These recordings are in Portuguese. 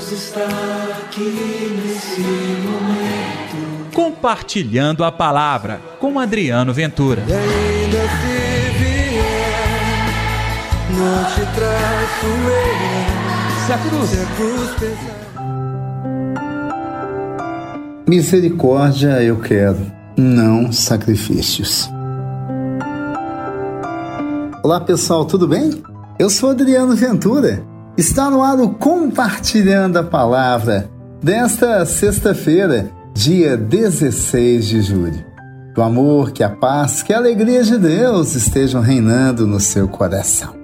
Deus está aqui nesse momento. Compartilhando a palavra com Adriano Ventura. E ainda se vier, não te traço eu. Se a cruz, Se a cruz pesar. Misericórdia eu quero, não sacrifícios. Olá pessoal, tudo bem? Eu sou Adriano Ventura. Está no ar o Compartilhando a Palavra desta sexta-feira, dia 16 de julho. Que o amor, que a paz, que a alegria de Deus estejam reinando no seu coração.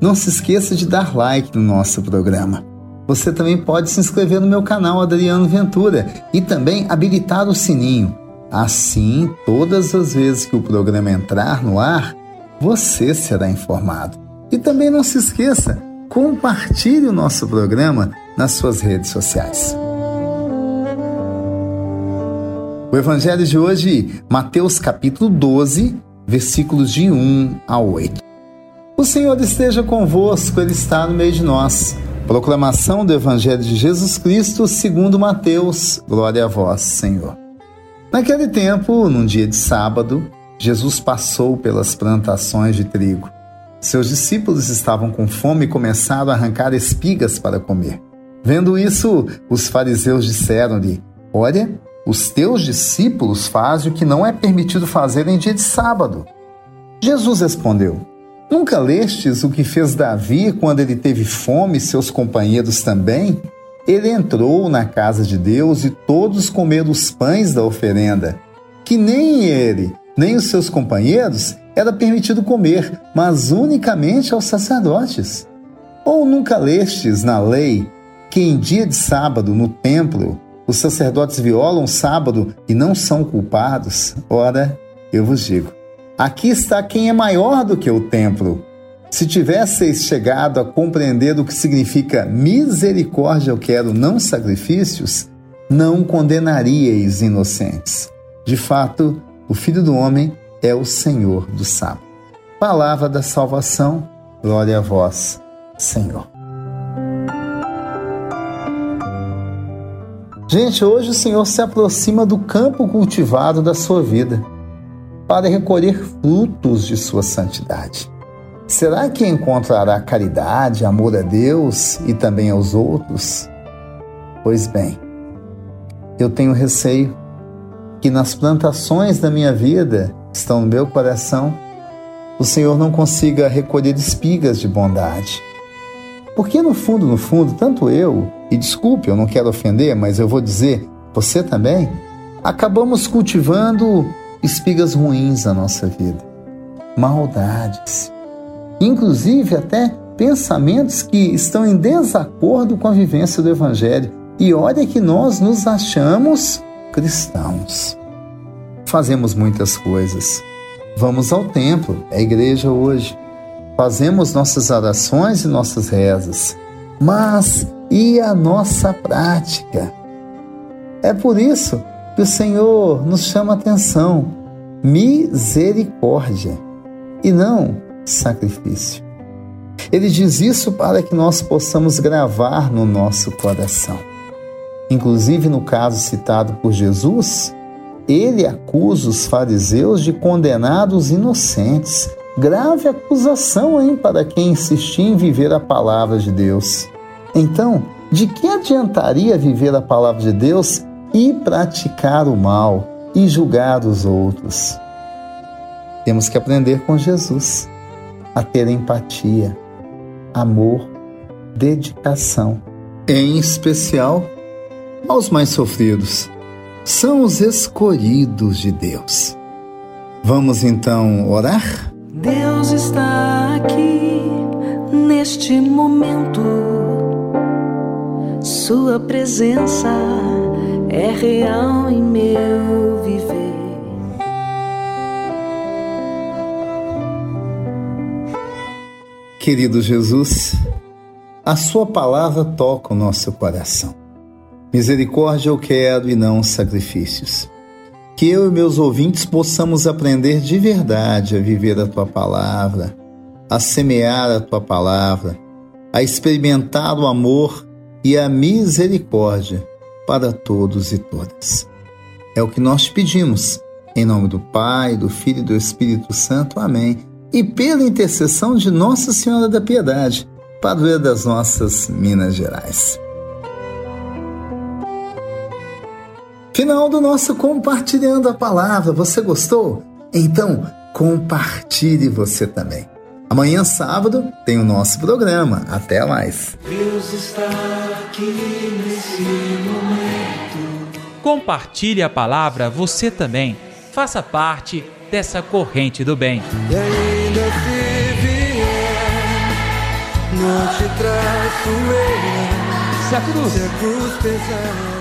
Não se esqueça de dar like no nosso programa. Você também pode se inscrever no meu canal Adriano Ventura e também habilitar o sininho. Assim, todas as vezes que o programa entrar no ar, você será informado. E também não se esqueça, compartilhe o nosso programa nas suas redes sociais. O evangelho de hoje, Mateus capítulo 12, versículos de 1 a 8. O Senhor esteja convosco, Ele está no meio de nós. Proclamação do Evangelho de Jesus Cristo segundo Mateus. Glória a vós, Senhor. Naquele tempo, num dia de sábado, Jesus passou pelas plantações de trigo. Seus discípulos estavam com fome e começaram a arrancar espigas para comer. Vendo isso, os fariseus disseram-lhe: Olha, os teus discípulos fazem o que não é permitido fazer em dia de sábado. Jesus respondeu: Nunca lestes o que fez Davi quando ele teve fome e seus companheiros também? Ele entrou na casa de Deus e todos comeram os pães da oferenda, que nem ele, nem os seus companheiros era permitido comer, mas unicamente aos sacerdotes. Ou nunca lestes na lei que em dia de sábado no templo os sacerdotes violam o sábado e não são culpados? Ora, eu vos digo: aqui está quem é maior do que o templo. Se tivesseis chegado a compreender o que significa misericórdia eu quero, não sacrifícios, não condenaríeis inocentes. De fato, o Filho do Homem é o Senhor do sábado. Palavra da salvação, glória a vós, Senhor. Gente, hoje o Senhor se aproxima do campo cultivado da sua vida para recolher frutos de sua santidade. Será que encontrará caridade, amor a Deus e também aos outros? Pois bem, eu tenho receio que nas plantações da minha vida estão no meu coração, o Senhor não consiga recolher espigas de bondade. Porque no fundo, no fundo, tanto eu, e desculpe, eu não quero ofender, mas eu vou dizer, você também, acabamos cultivando espigas ruins na nossa vida, maldades, inclusive até pensamentos que estão em desacordo com a vivência do Evangelho. E olha que nós nos achamos cristãos. Fazemos muitas coisas. Vamos ao templo, a igreja hoje. Fazemos nossas orações e nossas rezas. Mas e a nossa prática? É por isso que o Senhor nos chama atenção. Misericórdia e não sacrifício. Ele diz isso para que nós possamos gravar no nosso coração. Inclusive, no caso citado por Jesus, ele acusa os fariseus de condenados inocentes. Grave acusação, hein, para quem insistir em viver a palavra de Deus. Então, de que adiantaria viver a palavra de Deus e praticar o mal e julgar os outros? Temos que aprender com Jesus a ter empatia, amor, dedicação, em especial aos mais sofridos. São os escolhidos de Deus. Vamos então orar? Deus está aqui neste momento. Sua presença é real em meu viver. Querido Jesus, a Sua palavra toca o nosso coração. Misericórdia eu quero e não sacrifícios. Que eu e meus ouvintes possamos aprender de verdade a viver a Tua palavra, a semear a Tua palavra, a experimentar o amor e a misericórdia para todos e todas. É o que nós te pedimos. Em nome do Pai, do Filho e do Espírito Santo. Amém. E pela intercessão de Nossa Senhora da Piedade, padroeira das nossas Minas Gerais. Final do nosso Compartilhando a Palavra. Você gostou? Então, compartilhe você também. Amanhã, sábado, tem o nosso programa. Até mais. Deus está aqui nesse momento. Compartilhe a palavra você também. Faça parte dessa corrente do bem. E ainda se vier, não te traço eu. Se a cruz Se a cruz pesar.